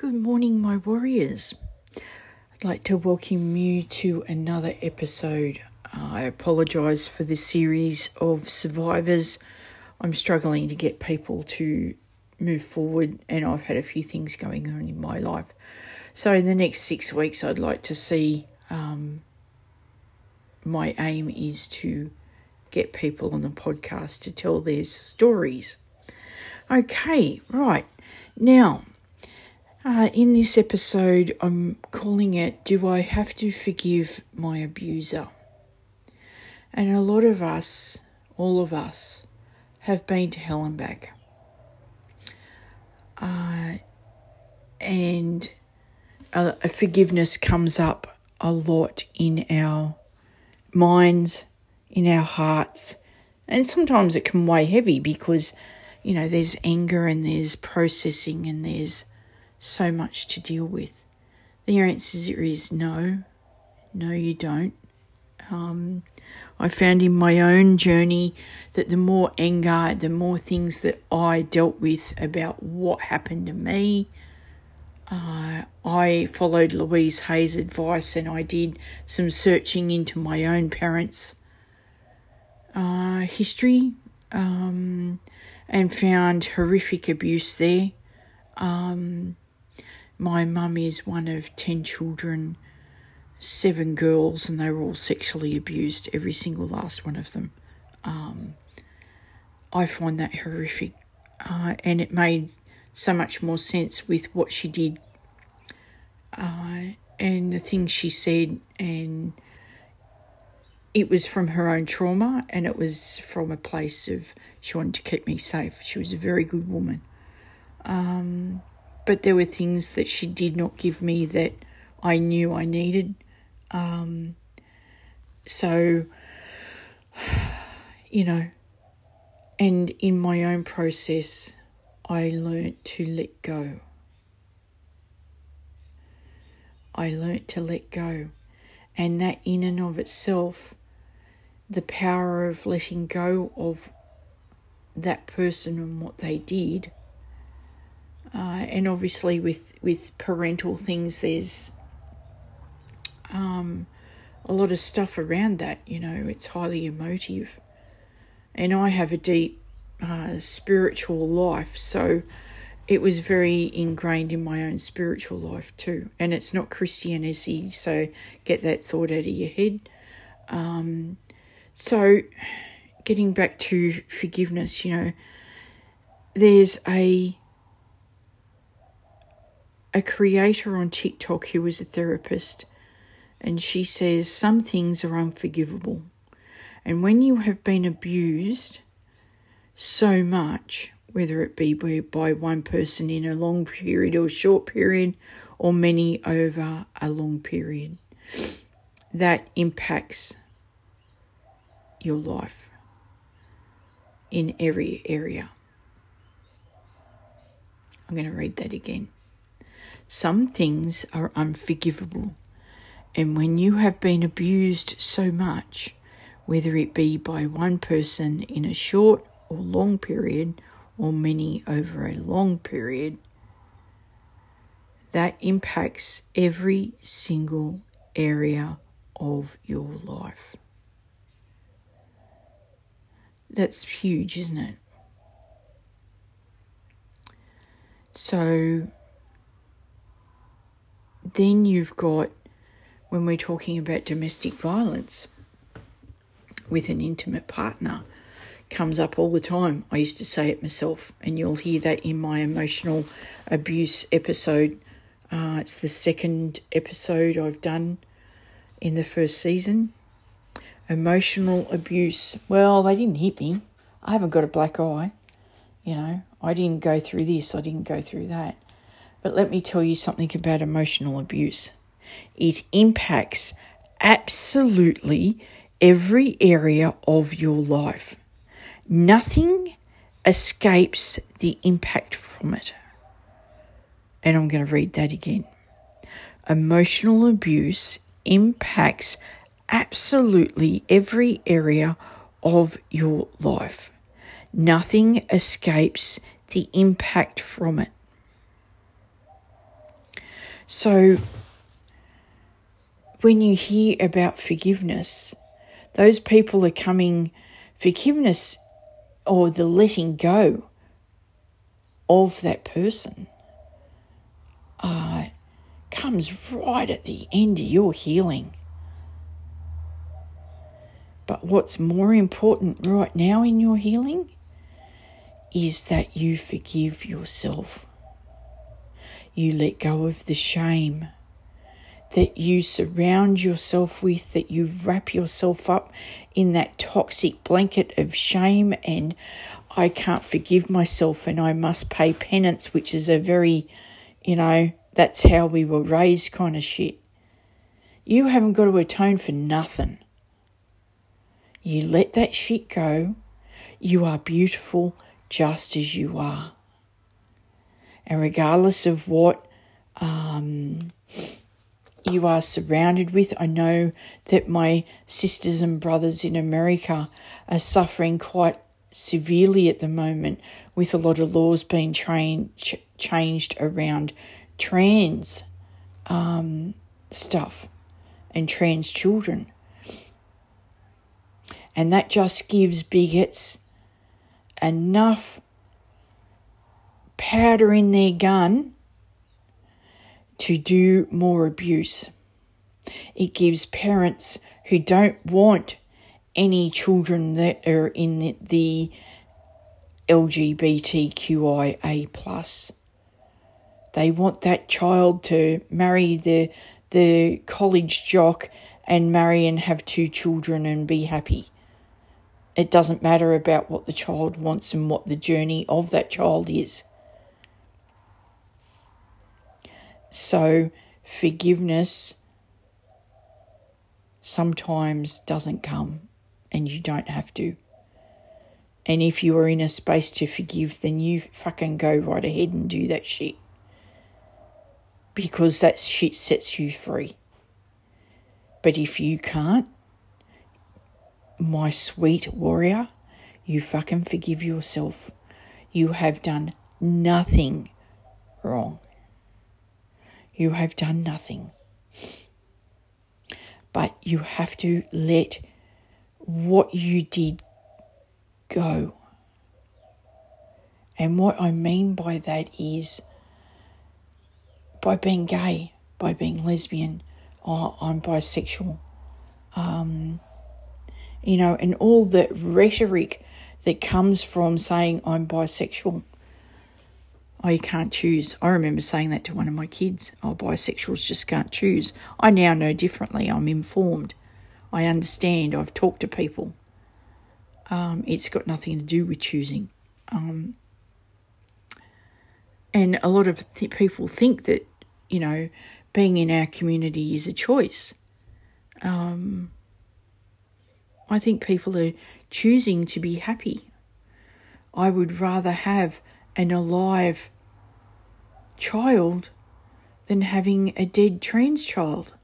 Good morning, my warriors. I'd like to welcome you to another episode. I apologise for this series of survivors. I'm struggling to get people to move forward, and I've had a few things going on in my life. So, in the next six weeks, I'd like to see. Um, my aim is to get people on the podcast to tell their stories. Okay, right. Now, uh, in this episode, I'm calling it Do I Have to Forgive My Abuser? And a lot of us, all of us, have been to hell and back. Uh, and a forgiveness comes up a lot in our minds, in our hearts. And sometimes it can weigh heavy because, you know, there's anger and there's processing and there's so much to deal with? The answer is no. No, you don't. Um, I found in my own journey that the more anger, the more things that I dealt with about what happened to me, uh, I followed Louise Hay's advice and I did some searching into my own parents' uh, history um, and found horrific abuse there. Um, my mum is one of 10 children, seven girls, and they were all sexually abused, every single last one of them. Um, I find that horrific, uh, and it made so much more sense with what she did uh, and the things she said, and it was from her own trauma, and it was from a place of she wanted to keep me safe. She was a very good woman. Um, but there were things that she did not give me that I knew I needed. Um, so, you know, and in my own process, I learnt to let go. I learnt to let go. And that, in and of itself, the power of letting go of that person and what they did uh, and obviously, with, with parental things, there's um, a lot of stuff around that. You know, it's highly emotive. And I have a deep uh, spiritual life, so it was very ingrained in my own spiritual life too. And it's not Christianity, so get that thought out of your head. Um, so, getting back to forgiveness, you know, there's a a creator on TikTok who is a therapist, and she says some things are unforgivable. And when you have been abused so much, whether it be by one person in a long period or short period, or many over a long period, that impacts your life in every area. I'm going to read that again. Some things are unforgivable, and when you have been abused so much, whether it be by one person in a short or long period, or many over a long period, that impacts every single area of your life. That's huge, isn't it? So, then you've got when we're talking about domestic violence with an intimate partner comes up all the time. I used to say it myself, and you'll hear that in my emotional abuse episode. Uh, it's the second episode I've done in the first season. Emotional abuse. Well, they didn't hit me. I haven't got a black eye. You know, I didn't go through this, I didn't go through that. But let me tell you something about emotional abuse it impacts absolutely every area of your life. Nothing escapes the impact from it. And I'm going to read that again. Emotional abuse impacts absolutely every area of your life. Nothing escapes the impact from it. So, when you hear about forgiveness, those people are coming, forgiveness or the letting go of that person uh, comes right at the end of your healing. But what's more important right now in your healing is that you forgive yourself. You let go of the shame that you surround yourself with, that you wrap yourself up in that toxic blanket of shame and I can't forgive myself and I must pay penance, which is a very, you know, that's how we were raised kind of shit. You haven't got to atone for nothing. You let that shit go. You are beautiful just as you are. And regardless of what um, you are surrounded with, I know that my sisters and brothers in America are suffering quite severely at the moment with a lot of laws being train, ch- changed around trans um, stuff and trans children. And that just gives bigots enough powder in their gun to do more abuse. It gives parents who don't want any children that are in the LGBTQIA plus. They want that child to marry the the college jock and marry and have two children and be happy. It doesn't matter about what the child wants and what the journey of that child is. So, forgiveness sometimes doesn't come and you don't have to. And if you are in a space to forgive, then you fucking go right ahead and do that shit. Because that shit sets you free. But if you can't, my sweet warrior, you fucking forgive yourself. You have done nothing wrong. You have done nothing. But you have to let what you did go. And what I mean by that is by being gay, by being lesbian, I'm bisexual, um, you know, and all the rhetoric that comes from saying I'm bisexual. Oh, you can't choose. I remember saying that to one of my kids. Oh, bisexuals just can't choose. I now know differently. I'm informed. I understand. I've talked to people. Um, it's got nothing to do with choosing. Um, and a lot of th- people think that, you know, being in our community is a choice. Um, I think people are choosing to be happy. I would rather have an alive child than having a dead trans child.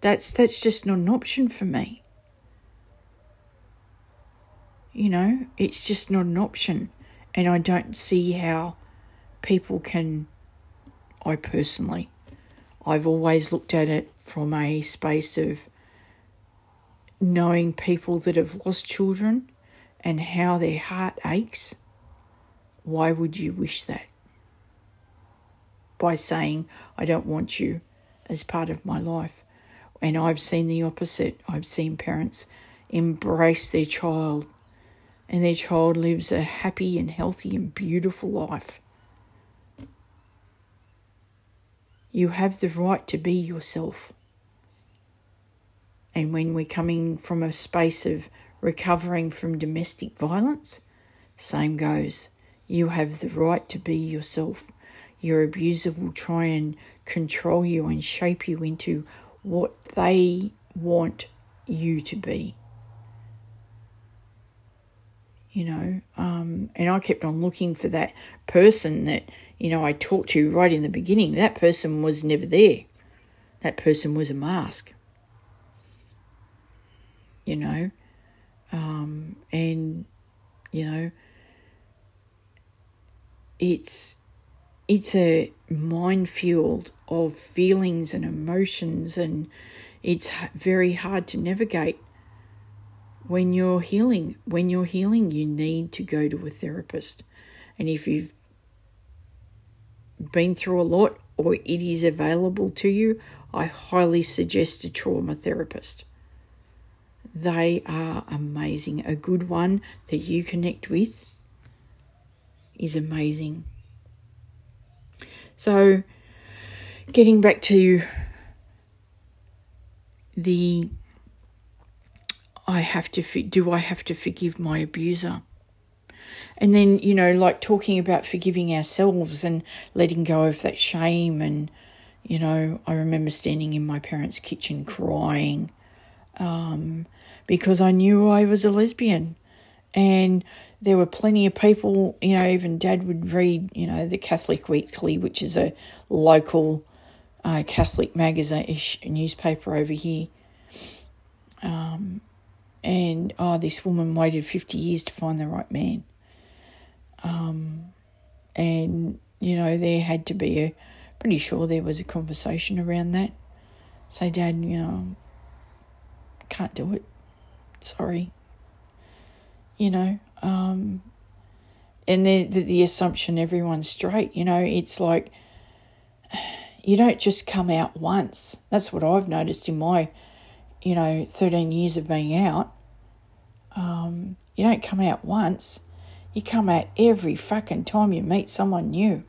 That's that's just not an option for me. You know, it's just not an option. And I don't see how people can I personally I've always looked at it from a space of knowing people that have lost children and how their heart aches. Why would you wish that? By saying, I don't want you as part of my life. And I've seen the opposite. I've seen parents embrace their child, and their child lives a happy and healthy and beautiful life. You have the right to be yourself. And when we're coming from a space of recovering from domestic violence, same goes. You have the right to be yourself. Your abuser will try and control you and shape you into what they want you to be. You know, um, and I kept on looking for that person that, you know, I talked to right in the beginning. That person was never there. That person was a mask. You know, um, and, you know, it's it's a minefield of feelings and emotions, and it's very hard to navigate when you're healing. When you're healing, you need to go to a therapist. And if you've been through a lot or it is available to you, I highly suggest a trauma therapist. They are amazing. A good one that you connect with is amazing. So, getting back to the I have to do I have to forgive my abuser? And then, you know, like talking about forgiving ourselves and letting go of that shame. And, you know, I remember standing in my parents' kitchen crying um, because I knew I was a lesbian. And there were plenty of people, you know, even dad would read, you know, the Catholic Weekly, which is a local uh, Catholic magazine ish newspaper over here. Um, and oh, this woman waited 50 years to find the right man. Um, and, you know, there had to be a, pretty sure there was a conversation around that. Say, Dad, you know, can't do it. Sorry. You know, um, and then the, the assumption everyone's straight. You know, it's like you don't just come out once. That's what I've noticed in my, you know, 13 years of being out. Um, you don't come out once. You come out every fucking time you meet someone new.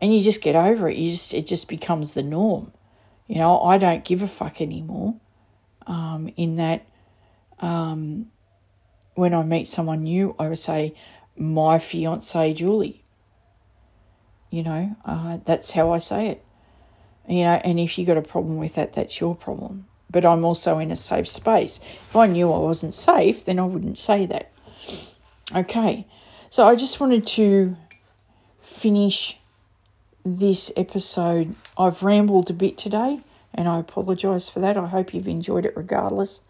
And you just get over it. You just it just becomes the norm. You know, I don't give a fuck anymore. Um, in that um, when I meet someone new, I would say, my fiance Julie. You know, uh, that's how I say it. You know, and if you got a problem with that, that's your problem. But I'm also in a safe space. If I knew I wasn't safe, then I wouldn't say that. Okay, so I just wanted to finish this episode. I've rambled a bit today, and I apologise for that. I hope you've enjoyed it regardless.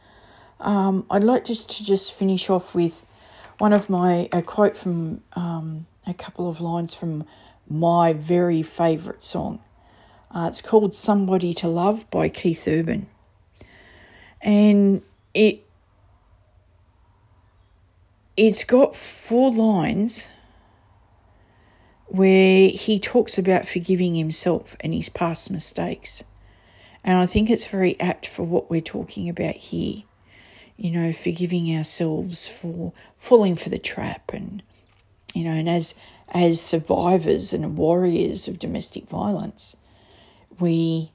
Um, I'd like just to just finish off with one of my a quote from um, a couple of lines from my very favourite song. Uh, it's called "Somebody to Love" by Keith Urban, and it it's got four lines where he talks about forgiving himself and his past mistakes. And I think it's very apt for what we're talking about here you know, forgiving ourselves for falling for the trap and you know, and as as survivors and warriors of domestic violence, we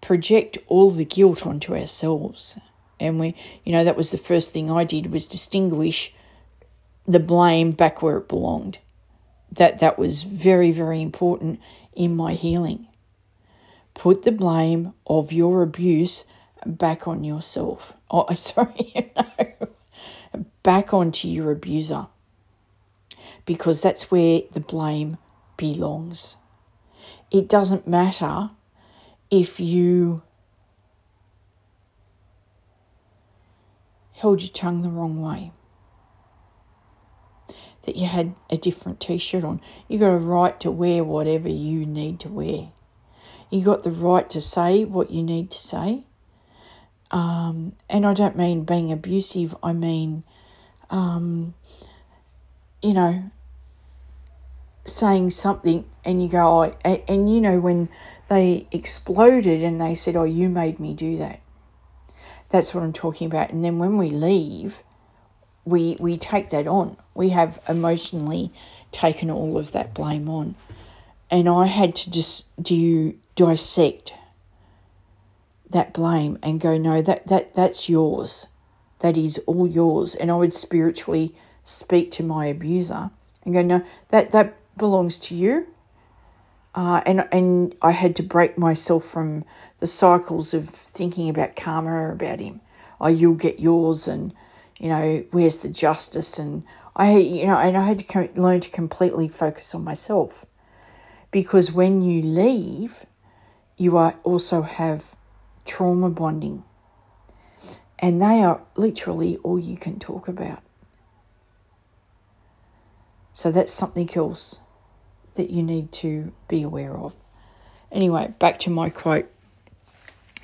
project all the guilt onto ourselves. And we you know, that was the first thing I did was distinguish the blame back where it belonged. That that was very, very important in my healing. Put the blame of your abuse back on yourself. Oh, sorry, back onto your abuser because that's where the blame belongs. It doesn't matter if you held your tongue the wrong way, that you had a different t shirt on. You got a right to wear whatever you need to wear. You got the right to say what you need to say. Um, and I don't mean being abusive, I mean, um, you know, saying something and you go, oh, and, and you know, when they exploded and they said, oh, you made me do that. That's what I'm talking about. And then when we leave, we we take that on. We have emotionally taken all of that blame on. And I had to just do dissect that blame and go, no, that, that that's yours. That is all yours. And I would spiritually speak to my abuser and go, no, that, that belongs to you. Uh, and and I had to break myself from the cycles of thinking about karma about him. Oh, you'll get yours, and you know where's the justice? And I, you know, and I had to learn to completely focus on myself, because when you leave, you are also have trauma bonding. And they are literally all you can talk about. So that's something else that you need to be aware of. Anyway, back to my quote.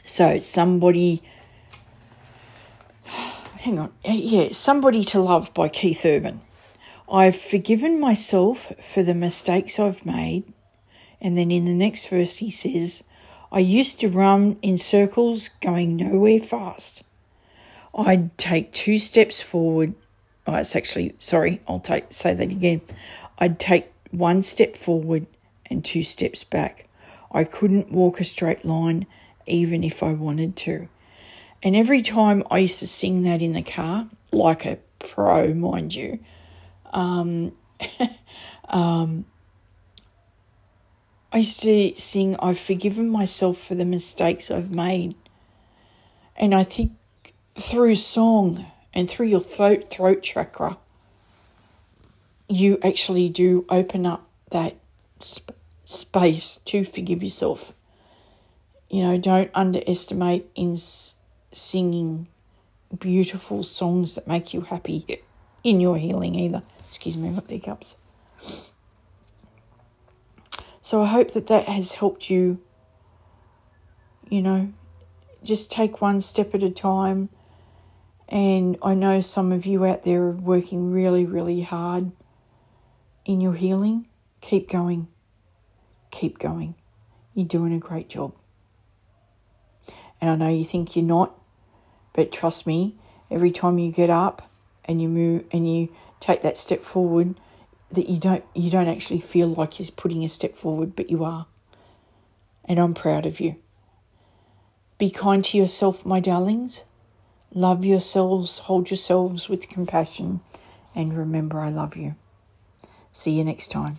So, somebody, hang on, yeah, Somebody to Love by Keith Urban. I've forgiven myself for the mistakes I've made. And then in the next verse, he says, I used to run in circles going nowhere fast. I'd take two steps forward. Oh, it's actually, sorry, I'll take, say that again. I'd take one step forward and two steps back. I couldn't walk a straight line even if I wanted to. And every time I used to sing that in the car, like a pro, mind you, um, um, I used to sing, I've forgiven myself for the mistakes I've made. And I think through song and through your throat, throat chakra, you actually do open up that sp- space to forgive yourself. You know, don't underestimate in s- singing beautiful songs that make you happy in your healing either. Excuse me, the hiccups. So I hope that that has helped you, you know, just take one step at a time. And I know some of you out there are working really, really hard in your healing. Keep going. Keep going. You're doing a great job. And I know you think you're not, but trust me, every time you get up and you move and you take that step forward, that you don't you don't actually feel like you're putting a step forward, but you are. And I'm proud of you. Be kind to yourself, my darlings. Love yourselves, hold yourselves with compassion, and remember I love you. See you next time.